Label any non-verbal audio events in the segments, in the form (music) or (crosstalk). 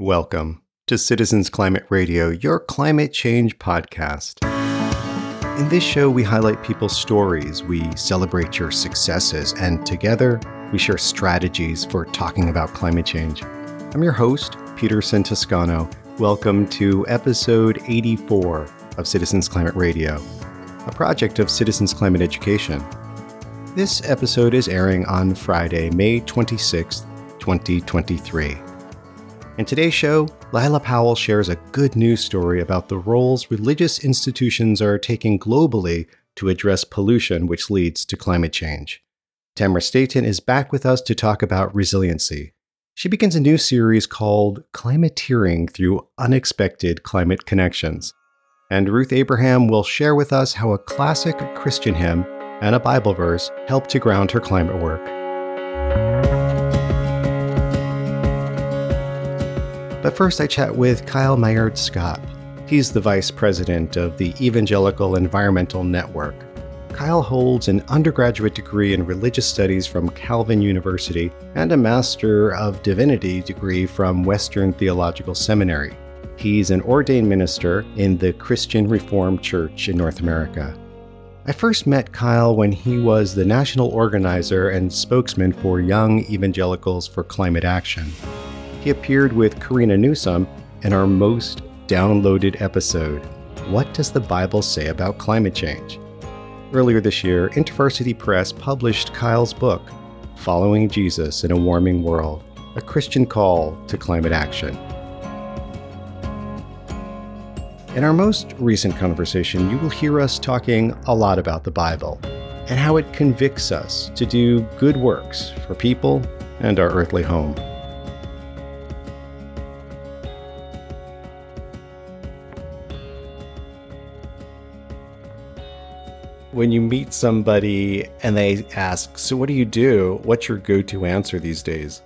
Welcome to Citizens Climate Radio, your climate change podcast. In this show, we highlight people's stories, we celebrate your successes, and together we share strategies for talking about climate change. I'm your host, Peter Toscano. Welcome to episode 84 of Citizens Climate Radio, a project of Citizens Climate Education. This episode is airing on Friday, May 26, 2023. In today's show, Lila Powell shares a good news story about the roles religious institutions are taking globally to address pollution, which leads to climate change. Tamara Staten is back with us to talk about resiliency. She begins a new series called Climateering Through Unexpected Climate Connections. And Ruth Abraham will share with us how a classic Christian hymn and a Bible verse help to ground her climate work. But first, I chat with Kyle Meyaard Schaap. He's the vice president of the Evangelical Environmental Network. Kyle holds an undergraduate degree in religious studies from Calvin University and a Master of Divinity degree from Western Theological Seminary. He's an ordained minister in the Christian Reformed Church in North America. I first met Kyle when he was the national organizer and spokesman for Young Evangelicals for Climate Action he appeared with Corina Newsome in our most downloaded episode What Does the Bible Say About Climate Change? Earlier this year, InterVarsity Press published Kyle's book, Following Jesus in a Warming World A Christian Call to Climate Action. In our most recent conversation, you will hear us talking a lot about the Bible and how it convicts us to do good works for people and our earthly home. When you meet somebody and they ask, So, what do you do? What's your go to answer these days?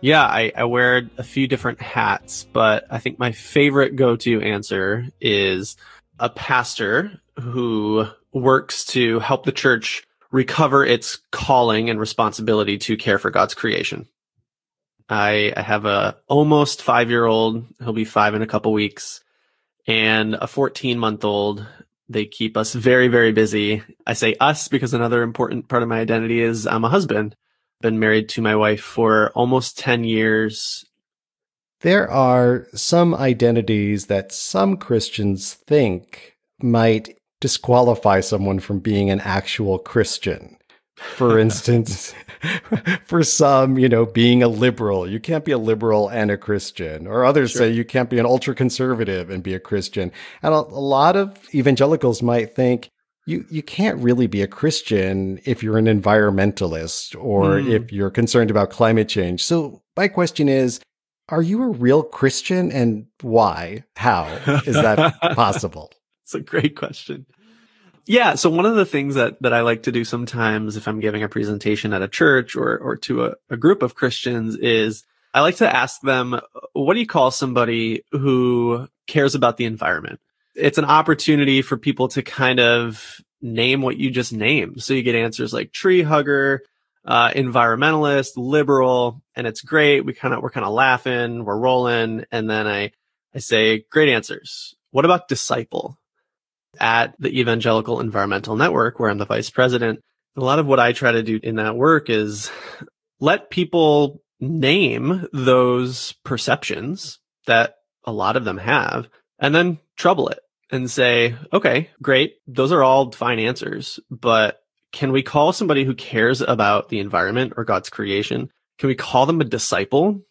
Yeah, I, I, wear a few different hats, but I think my favorite go to answer is a pastor who works to help the church recover its calling and responsibility to care for God's creation. I, I have a almost five year old. He'll be five in a couple weeks and a 14 month old they keep us very, very busy. I say us because another important part of my identity is I'm a husband. Been married to my wife for almost 10 years. There are some identities that some Christians think might disqualify someone from being an actual Christian. For instance, (laughs) for some, you know, being a liberal, you can't be a liberal and a Christian. Or others sure. say you can't be an ultra conservative and be a Christian. And a, a lot of evangelicals might think you you can't really be a Christian if you're an environmentalist or mm. if you're concerned about climate change. So my question is, are you a real Christian and why? How is that (laughs) possible? It's a great question. Yeah. So one of the things that, that I like to do sometimes if I'm giving a presentation at a church or, or to a, a group of Christians is I like to ask them, what do you call somebody who cares about the environment? It's an opportunity for people to kind of name what you just named. So you get answers like tree hugger, uh, environmentalist, liberal, and it's great. We kind of, we're kind of laughing, we're rolling. And then I, I say, great answers. What about disciple? At the Evangelical Environmental Network, where I'm the vice president. A lot of what I try to do in that work is let people name those perceptions that a lot of them have and then trouble it and say, okay, great. Those are all fine answers, but can we call somebody who cares about the environment or God's creation? Can we call them a disciple?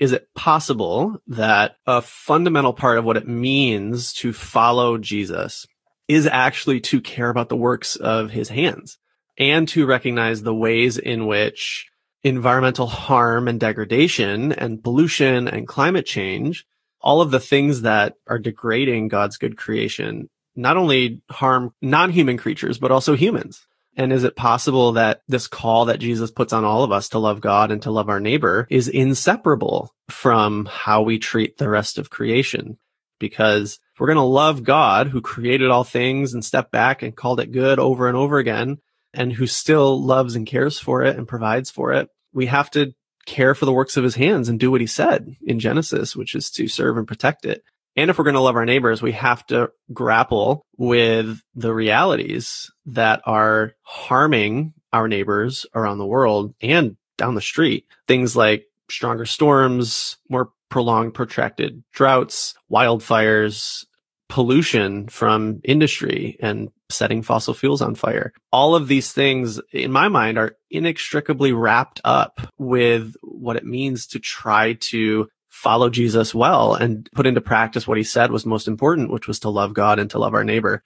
Is it possible that a fundamental part of what it means to follow Jesus is actually to care about the works of his hands and to recognize the ways in which environmental harm and degradation and pollution and climate change, all of the things that are degrading God's good creation, not only harm non-human creatures, but also humans. And is it possible that this call that Jesus puts on all of us to love God and to love our neighbor is inseparable from how we treat the rest of creation? Because we're going to love God who created all things and stepped back and called it good over and over again and who still loves and cares for it and provides for it. We have to care for the works of his hands and do what he said in Genesis, which is to serve and protect it. And if we're going to love our neighbors, we have to grapple with the realities that are harming our neighbors around the world and down the street. Things like stronger storms, more prolonged, protracted droughts, wildfires, pollution from industry and setting fossil fuels on fire. All of these things, in my mind, are inextricably wrapped up with what it means to try to follow Jesus well and put into practice what he said was most important, which was to love God and to love our neighbor.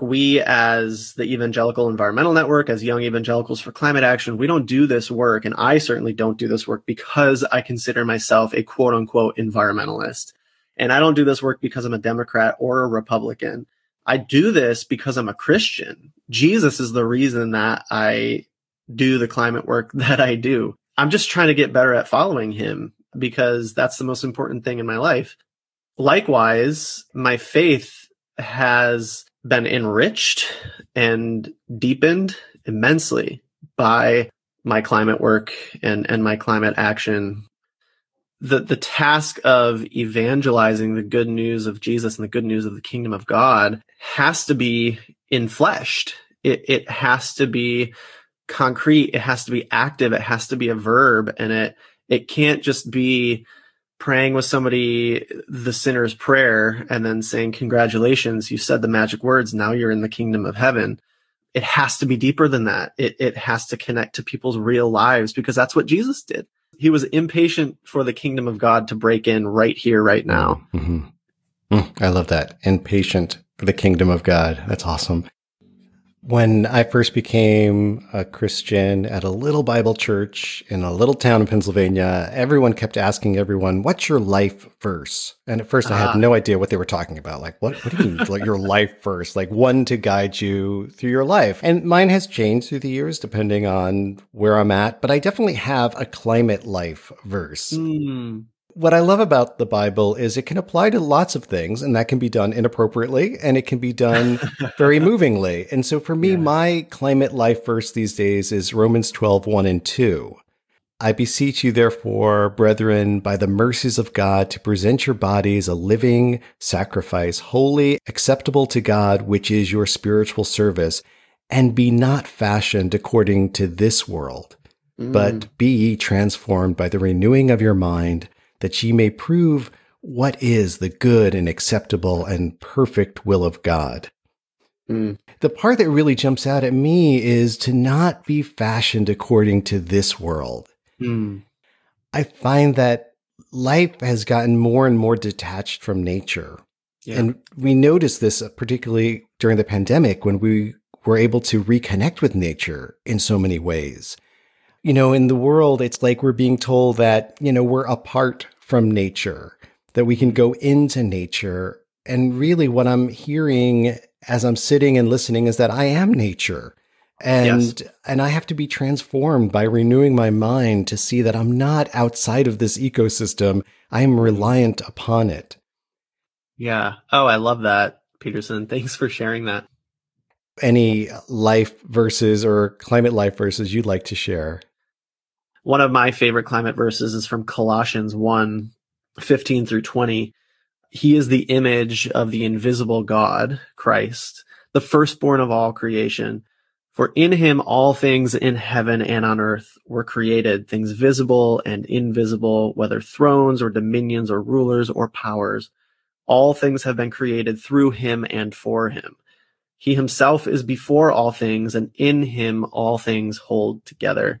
We, as the Evangelical Environmental Network, as Young Evangelicals for Climate Action, we don't do this work, and I certainly don't do this work because I consider myself a quote unquote environmentalist. And I don't do this work because I'm a Democrat or a Republican. I do this because I'm a Christian. Jesus is the reason that I do the climate work (laughs) that I do. I'm just trying to get better at following him because that's the most important thing in my life. Likewise, my faith has been enriched and deepened immensely by my climate work and, and my climate action the the task of evangelizing the good news of Jesus and the good news of the kingdom of God has to be infleshed. It it has to be concrete. It has to be active. It has to be a verb, and it it can't just be praying with somebody the sinner's prayer and then saying congratulations you said the magic words now you're in the kingdom of heaven it has to be deeper than that it, it has to connect to people's real lives because that's what jesus did he was impatient for the kingdom of God to break in right here, right now. Mm-hmm. Mm, I love that. Impatient for the kingdom of God. That's awesome. When I first became a Christian at a little Bible church in a little town in Pennsylvania, everyone kept asking everyone, what's your life verse? And at first I had ah. no idea what they were talking about. Like, what, what do you mean, like your life verse? Like one to guide you through your life. And mine has changed through the years depending on where I'm at, but I definitely have a climate life verse. Mm what I love about the Bible is it can apply to lots of things, and that can be done inappropriately and it can be done (laughs) very movingly. And so for me, yeah. my climate life verse these days is Romans 12, 1 and 2. I beseech you, therefore, brethren, by the mercies of God, to present your bodies a living sacrifice, holy, acceptable to God, which is your spiritual service, and be not fashioned according to this world, mm. but be ye transformed by the renewing of your mind that ye may prove what is the good and acceptable and perfect will of God. Mm. The part that really jumps out at me is to not be fashioned according to this world. Mm. I find that life has gotten more and more detached from nature. Yeah. And we noticed this uh, particularly during the pandemic when we were able to reconnect with nature in so many ways you know, in the world, it's like we're being told that, you know, we're apart from nature, that we can go into nature. And really, what I'm hearing as I'm sitting and listening is that I am nature. And yes. and I have to be transformed by renewing my mind to see that I'm not outside of this ecosystem. I am reliant upon it. Yeah. Oh, I love that, Peterson. Thanks for sharing that. Any life verses or climate life verses you'd like to share? One of my favorite climate verses is from Colossians 1 15 through 20. He is the image of the invisible God, Christ, the firstborn of all creation. For in him all things in heaven and on earth were created, things visible and invisible, whether thrones or dominions or rulers or powers. All things have been created through him and for him. He himself is before all things, and in him all things hold together.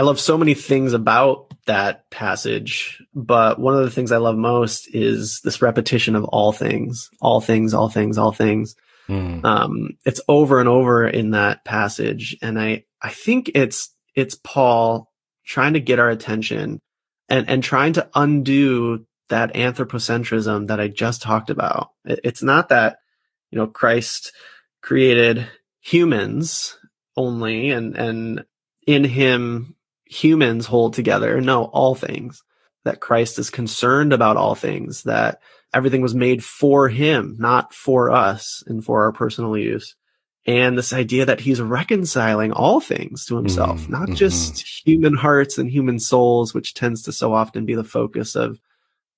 I love so many things about that passage, but one of the things I love most is this repetition of all things, all things, all things, all things. Mm. Um, it's over and over in that passage. And I, I think it's, it's Paul trying to get our attention and, and trying to undo that anthropocentrism that I just talked about. It's not that, you know, Christ created humans only and, and in him humans hold together. No, all things that Christ is concerned about all things, that everything was made for him, not for us and for our personal use. And this idea that he's reconciling all things to himself, mm, not mm-hmm. just human hearts and human souls, which tends to so often be the focus of,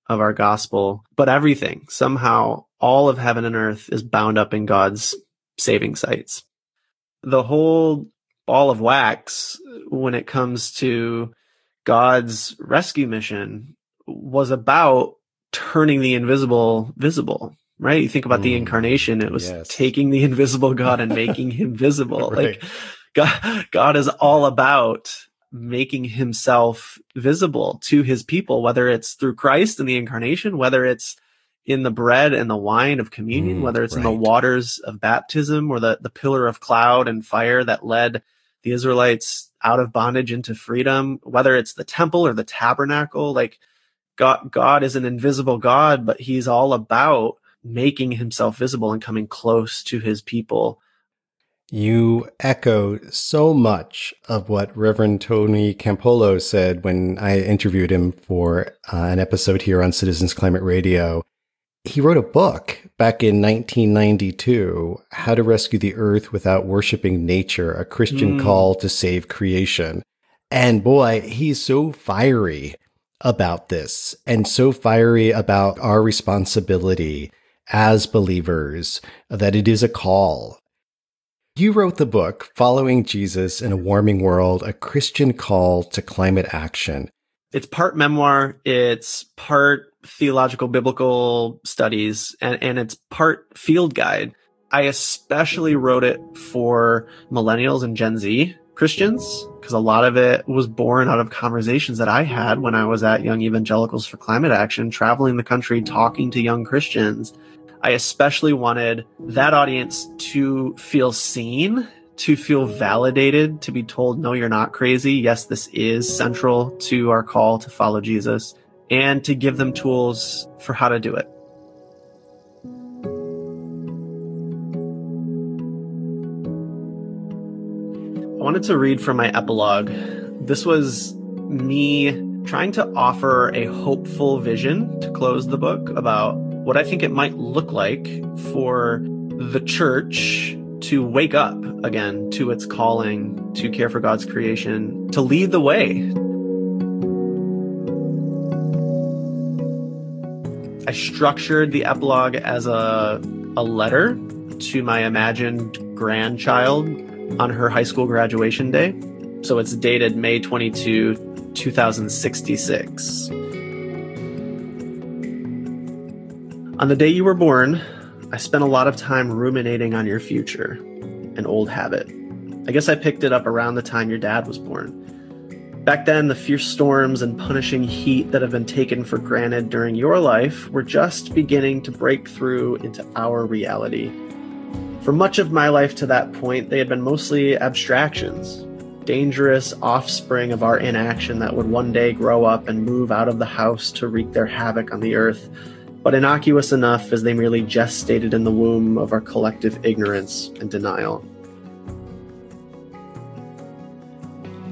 of our gospel, but everything. Somehow all of heaven and earth is bound up in God's saving sights. The whole ball of wax when it comes to God's rescue mission was about turning the invisible visible, right? You think about mm, the incarnation, it was yes. taking the (laughs) invisible God and making him (laughs) visible. right. Like God, God is all about making himself visible to his people, whether it's through Christ and the incarnation, whether it's in the bread and the wine of communion, mm, whether it's right. in the waters of baptism or the, the pillar of cloud and fire that led the Israelites out of bondage into freedom, whether it's the temple or the tabernacle, like God, God is an invisible God, but he's all about making himself visible and coming close to his people. You echo so much of what Reverend Tony Campolo said when I interviewed him for uh, an episode here on Citizens Climate Radio. He wrote a book back in 1992, How to Rescue the Earth Without Worshipping Nature, a Christian mm. call to save creation. And boy, he's so fiery about this and so fiery about our responsibility as believers that it is a call. You wrote the book, Following Jesus in a Warming World, a Christian call to climate action. It's part memoir, it's part theological biblical studies, and, and it's part field guide. I especially wrote it for millennials and Gen Z Christians because a lot of it was born out of conversations that I had when I was at Young Evangelicals for Climate Action, traveling the country, talking to young Christians. I especially wanted that audience to feel seen, to feel validated, to be told, no, you're not crazy. Yes, this is central to our call to follow Jesus, and to give them tools for how to do it. I wanted to read from my epilogue. This was me trying to offer a hopeful vision to close the book about what I think it might look like for the church to wake up again to its calling to care for God's creation, to lead the way. I structured the epilogue as a, a letter to my imagined grandchild on her high school graduation day. So it's dated May 22, 2066. On the day you were born, I spent a lot of time ruminating on your future, an old habit. I guess I picked it up around the time your dad was born. Back then, the fierce storms and punishing heat that have been taken for granted during your life were just beginning to break through into our reality. For much of my life to that point, they had been mostly abstractions, dangerous offspring of our inaction that would one day grow up and move out of the house to wreak their havoc on the earth, but innocuous enough as they merely gestated in the womb of our collective ignorance and denial.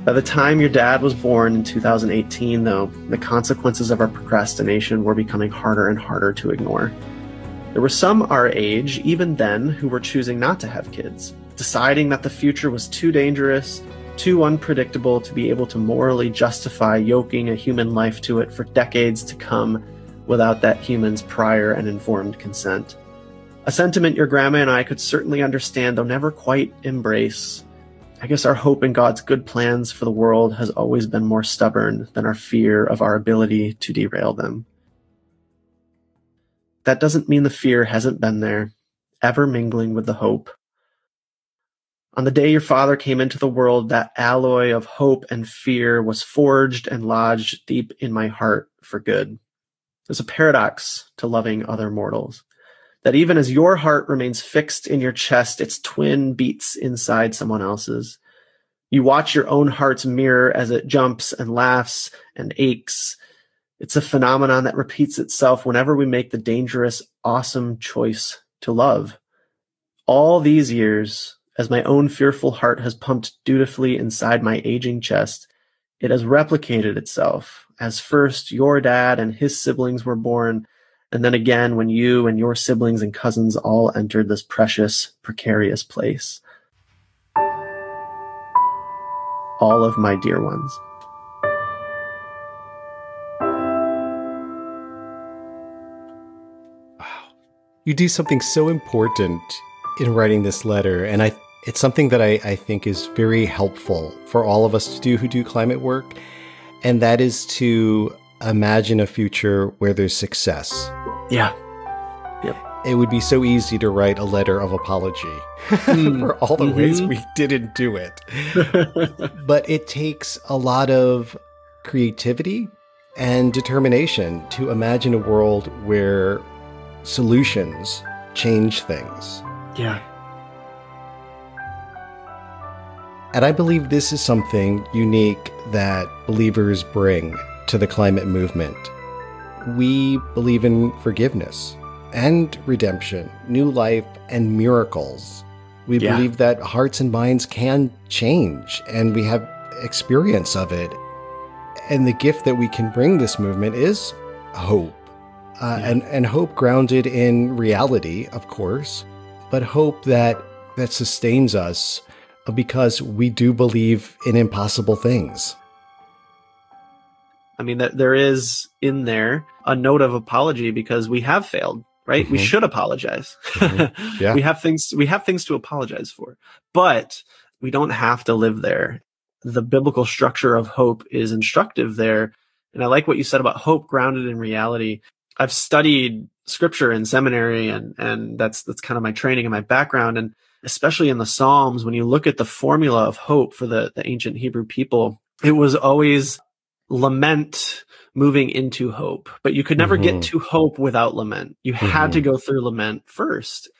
By the time your dad was born in 2018, though, the consequences of our procrastination were becoming harder and harder to ignore. There were some our age, even then, who were choosing not to have kids, deciding that the future was too dangerous, too unpredictable to be able to morally justify yoking a human life to it for decades to come without that human's prior and informed consent. A sentiment your grandma and I could certainly understand, though never quite embrace. I guess our hope in God's good plans for the world has always been more stubborn than our fear of our ability to derail them that doesn't mean the fear hasn't been there, ever mingling with the hope. On the day your father came into the world, that alloy of hope and fear was forged and lodged deep in my heart for good. There's a paradox to loving other mortals. That even as your heart remains fixed in your chest, its twin beats inside someone else's. You watch your own heart's mirror as it jumps and laughs and aches It's a phenomenon that repeats itself whenever we make the dangerous, awesome choice to love. All these years, as my own fearful heart has pumped dutifully inside my aging chest, it has replicated itself as first your dad and his siblings were born, and then again when you and your siblings and cousins all entered this precious, precarious place. All of my dear ones. Wow. You do something so important in writing this letter, and I it's something that I, I think is very helpful for all of us to do who do climate work, and that is to imagine a future where there's success. Yeah. Yep. It would be so easy to write a letter of apology (laughs) mm. for all the mm-hmm. ways we didn't do it. but it takes a lot of creativity and determination to imagine a world where solutions change things. Yeah. And I believe this is something unique that believers bring to the climate movement. We believe in forgiveness and redemption, new life, and miracles. We yeah. believe that hearts and minds can change, and we have experience of it. And the gift that we can bring this movement is hope. Uh, yeah. and, and hope grounded in reality, of course, but hope that, that sustains us because we do believe in impossible things. I mean, there is in there a note of apology because we have failed, right? Mm-hmm. We should apologize. Mm-hmm. (laughs) Yeah. we have things, we have things to apologize for, but we don't have to live there. The biblical structure of hope is instructive there. And I like what you said about hope grounded in reality. I've studied scripture in seminary and, and that's, that's kind of my training and my background. And especially in the Psalms, when you look at the formula of hope for the, the ancient Hebrew people, it was always lament moving into hope, but you could never mm-hmm. get to hope without lament. You mm-hmm. had to mm-hmm. go through lament first.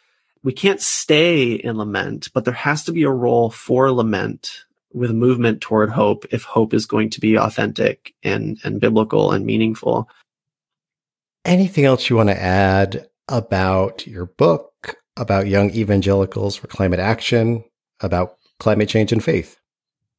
We can't stay in lament, but there has to be a role for lament with movement toward hope if hope is going to be authentic and, and biblical and meaningful. Anything else you want to add about your book about young evangelicals for climate action, about climate change and faith.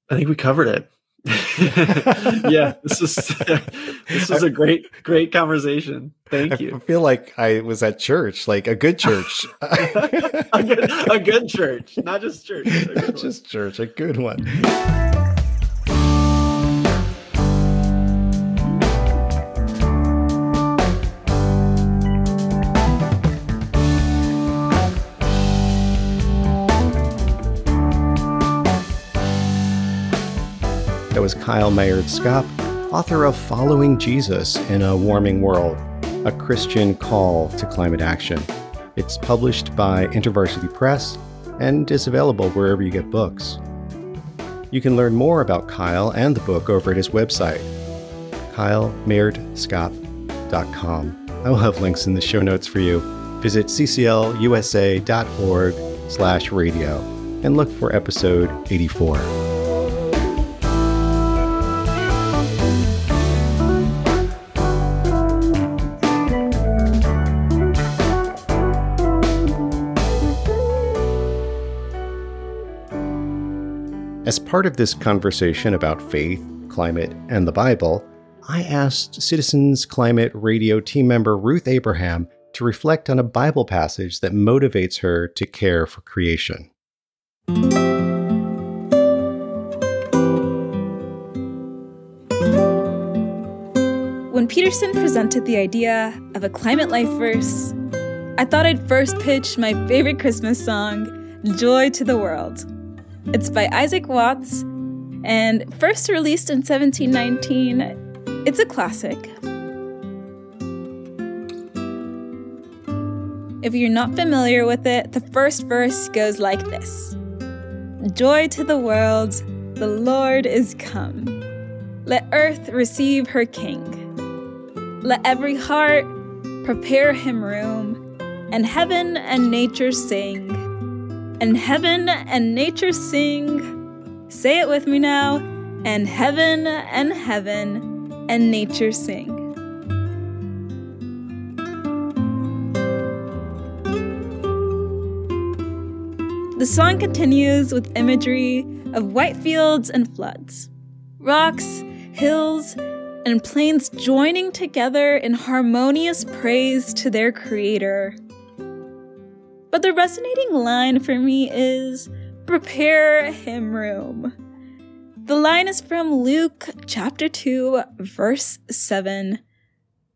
I think we covered it. (laughs) yeah, this was (laughs) this was a great great conversation. Thank you. I feel like I was at church, like a good church, (laughs) a, good, a good church, not just church, not just church, a good one. Kyle Meyaard Schaap, author of Following Jesus in a Warming World, a Christian call to climate action. It's published by InterVarsity Press and is available wherever you get books. You can learn more about Kyle and the book over at his website, kylemeyaardschaap.com. I will have links in the show notes for you. Visit cclusa.org slash radio and look for episode 84. As part of this conversation about faith, climate, and the Bible, I asked Citizens Climate Radio team member Ruth Abraham to reflect on a Bible passage that motivates her to care for creation. When Peterson presented the idea of a climate life verse, I thought I'd first pitch my favorite Christmas song, Joy to the World. It's by Isaac Watts and first released in 1719. It's a classic. If you're not familiar with it, the first verse goes like this Joy to the world, the Lord is come. Let earth receive her King. Let every heart prepare him room, and heaven and nature sing and heaven and nature sing. Say it with me now. And heaven and heaven and nature sing. The song continues with imagery of white fields and floods, rocks, hills, and plains joining together in harmonious praise to their Creator. But the resonating line for me is prepare him room. The line is from Luke chapter 2, verse 7.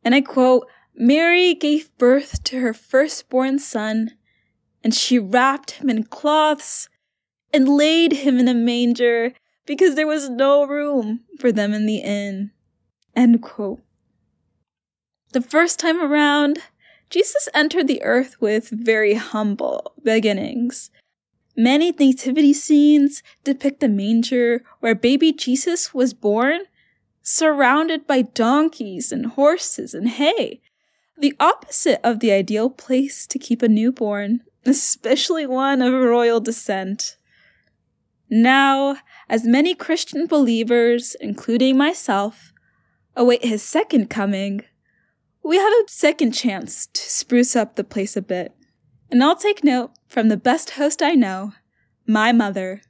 And I quote Mary gave birth to her firstborn son, and she wrapped him in cloths and laid him in a manger because there was no room for them in the inn. End quote. The first time around, Jesus entered the earth with very humble beginnings. Many nativity scenes depict the manger where baby Jesus was born, surrounded by donkeys and horses and hay, the opposite of the ideal place to keep a newborn, especially one of royal descent. Now, as many Christian believers, including myself, await his second coming, we have a second chance to spruce up the place a bit. And I'll take note from the best host I know, my mother.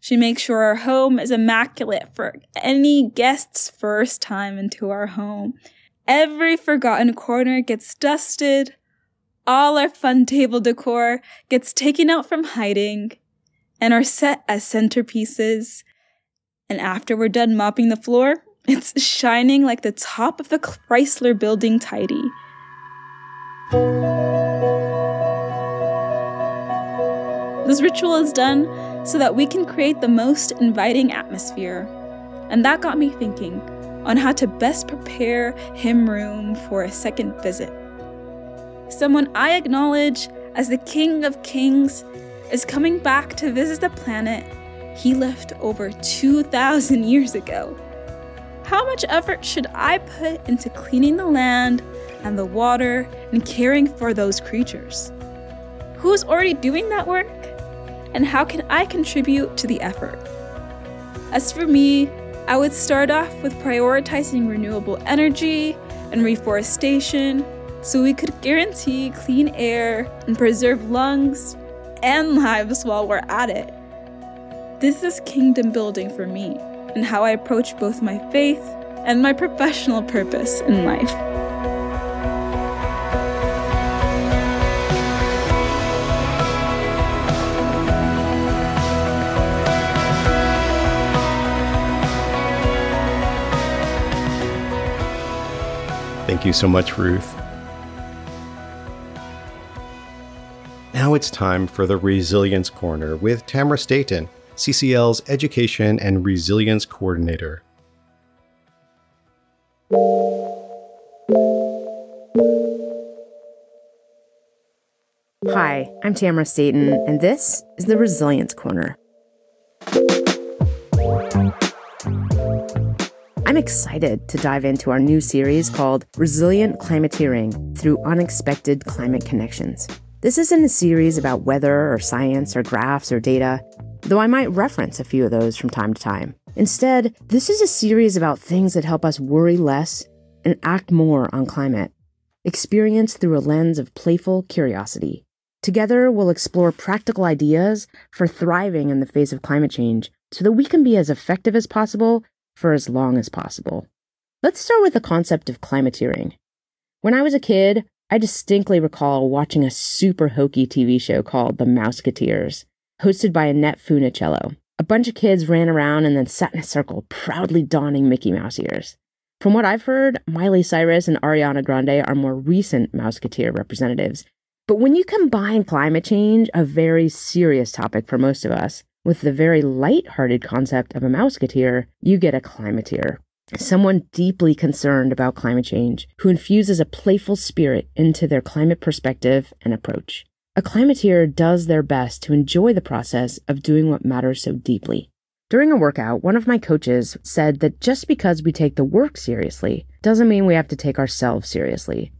She makes sure our home is immaculate for any guest's first time into our home. Every forgotten corner gets dusted. All our fun table decor gets taken out from hiding and are set as centerpieces. And after we're done mopping the floor, it's shining like the top of the Chrysler building tidy. This ritual is done so that we can create the most inviting atmosphere. And that got me thinking on how to best prepare him room for a second visit. Someone I acknowledge as the King of Kings is coming back to visit the planet he left over 2,000 years ago. How much effort should I put into cleaning the land and the water and caring for those creatures? Who's already doing that work? And how can I contribute to the effort? As for me, I would start off with prioritizing renewable energy and reforestation so we could guarantee clean air and preserve lungs and (laughs) lives while we're at it. This is kingdom building for me and how I approach both my faith and my professional purpose in life. Thank you so much, Ruth. Now it's time for the Resilience Corner with Tamara Staten. CCL's Education and Resilience Coordinator. Hi, I'm Tamara Staten, and this is the Resilience Corner. I'm excited to dive into our new series called Resilient Climateering Through Unexpected Climate Connections. This isn't a series about weather or science or graphs or data though I might reference a few of those from time to time. Instead, this is a series about things that help us worry less and act more on climate, experienced through a lens of playful curiosity. Together, we'll explore practical ideas for thriving in the face of climate change so that we can be as effective as possible for as long as possible. Let's start with the concept of climateering. When I was a kid, I distinctly recall watching a super hokey TV show called The Mouseketeers hosted by Annette Funicello. A bunch of kids ran around and then sat in a circle, proudly donning Mickey Mouse ears. From what I've heard, Miley Cyrus and Ariana Grande are more recent Mouseketeer representatives. But when you combine climate change, a very serious topic for most of us, with the very light-hearted concept of a Mouseketeer, you get a climateer. Someone deeply concerned about climate change, who infuses a playful spirit into their climate perspective and approach. A climateer does their best to enjoy the process of doing what matters so deeply. During a workout, one of my coaches said that just because we take the work seriously doesn't mean we have to take ourselves seriously.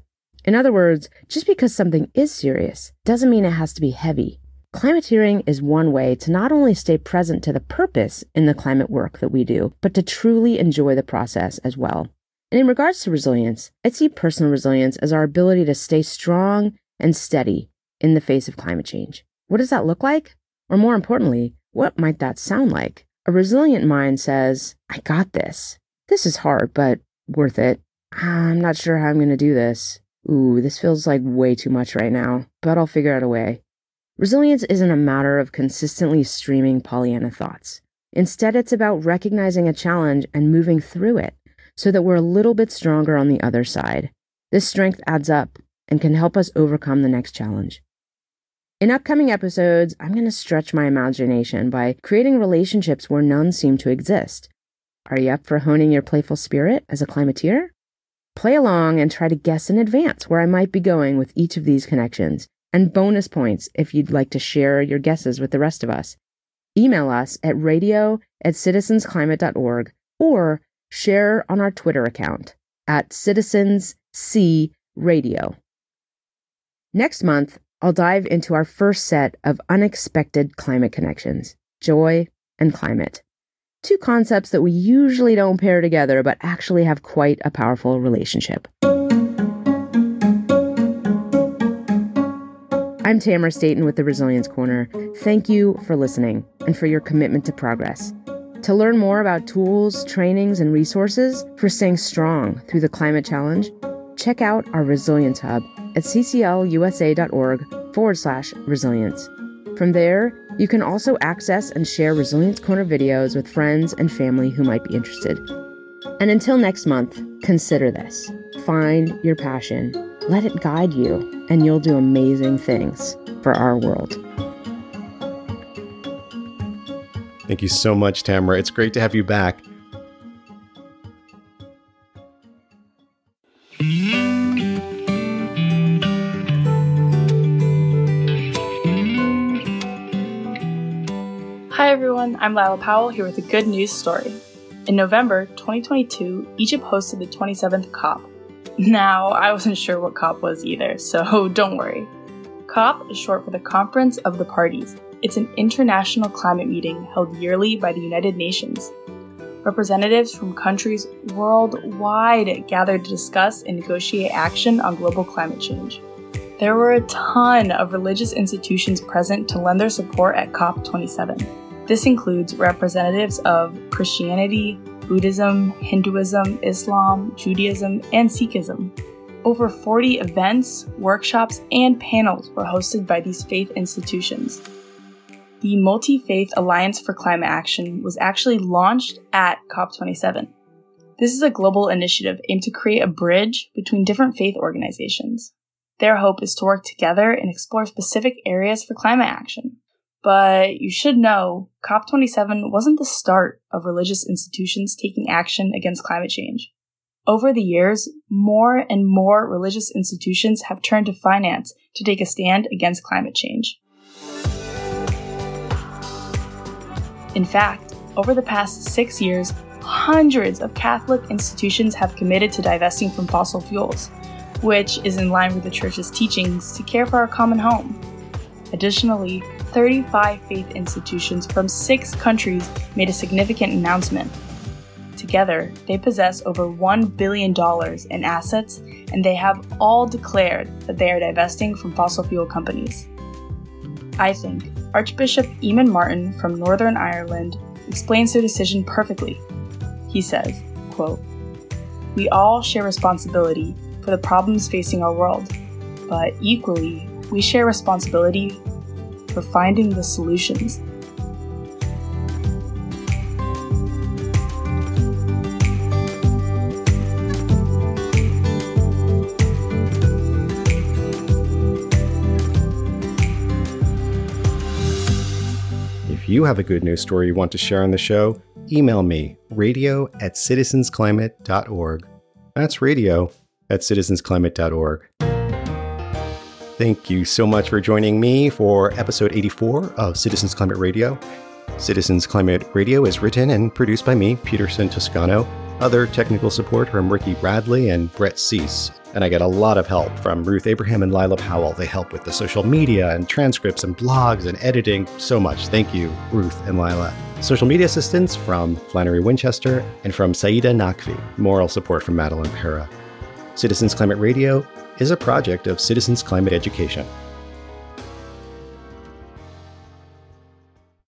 In other words, just because something is serious doesn't mean it has to be heavy. Climateering is one way to not only stay present to the purpose in the climate work that we do, but to truly enjoy the process as well. And in regards to resilience, I see personal resilience as our ability to stay strong and steady in the face of climate change. What does that look like? Or more importantly, what might that sound like? A resilient mind says, I got this. This is hard, but worth it. I'm not sure how I'm going to do this. Ooh, this feels like way too much right now, but I'll figure out a way. Resilience isn't a matter of consistently streaming Pollyanna thoughts. Instead, it's about recognizing a challenge and moving through it so that we're a little bit stronger on the other side. This strength adds up and can help us overcome the next challenge. In upcoming episodes, I'm going to stretch my imagination by creating relationships where none seem to exist. Are you up for honing your playful spirit as a climateer? Play along and try to guess in advance where I might be going with each of these connections, and bonus points if you'd like to share your guesses with the rest of us. Email us at radio at citizensclimate.org or share on our Twitter account at Citizens C Radio. Next month, I'll dive into our first set of unexpected climate connections joy and climate. Two concepts that we usually don't pair together, but actually have quite a powerful relationship. I'm Tamara Staten with the Resilience Corner. Thank you for listening and for your commitment to progress. To learn more about tools, trainings, and resources for staying strong through the climate challenge, check out our Resilience Hub at cclusa.org forward slash resilience. From there, you can also access and share Resilience Corner videos with friends and family who might be interested. And until next month, consider this find your passion, let it guide you, and you'll do amazing things for our world. Thank you so much, Tamara. It's great to have you back. Everyone, I'm Lila Powell here with a good news story. In November 2022, Egypt hosted the 27th COP. Now, I wasn't sure what COP was either, so (laughs) don't worry. COP is short for the Conference of the Parties. It's an international climate meeting held yearly by the United Nations. Representatives from countries worldwide gathered to discuss and negotiate action on global climate change. There were a ton of religious institutions present to lend their support at COP27. This includes representatives of Christianity, Buddhism, Hinduism, Islam, Judaism, and Sikhism. Over 40 events, workshops, and panels were hosted by these faith institutions. The Multi Faith Alliance for Climate Action was actually launched at COP27. This is a global initiative aimed to create a bridge between different faith organizations. Their hope is to work together and explore specific areas for climate action. But you should know COP27 wasn't the start of religious institutions taking action against climate change. Over the years, more and more religious institutions have turned to finance to take a stand against climate change. In fact, over the past six years, hundreds of Catholic institutions have committed to divesting from fossil fuels, which is in line with the Church's teachings to care for our common home. Additionally, 35 faith institutions from six countries made a significant announcement. Together, they possess over $1 billion in assets, and they have all declared that they are divesting from fossil fuel companies. I think Archbishop Eamon Martin from Northern Ireland explains their decision perfectly. He says, quote, We all share responsibility for the problems facing our world, but equally, we share responsibility for finding the solutions. If you have a good news story you want to share on the show, email me radio at citizensclimate.org. That's radio at citizensclimate.org. Thank you so much for joining me for episode 84 of Citizens Climate Radio. Citizens Climate Radio is written and produced by me, Peterson Toscano. Other technical support from Ricky Bradley and Brett Cease. And I get a lot of help from Ruth Abraham and Lila Powell. They help with the social media and transcripts and blogs and editing so much. Thank you, Ruth and Lila. Social media assistance from Flannery Winchester and from Saida Nakvi. Moral support from Madeline Para. Citizens Climate Radio is a project of Citizens Climate Education.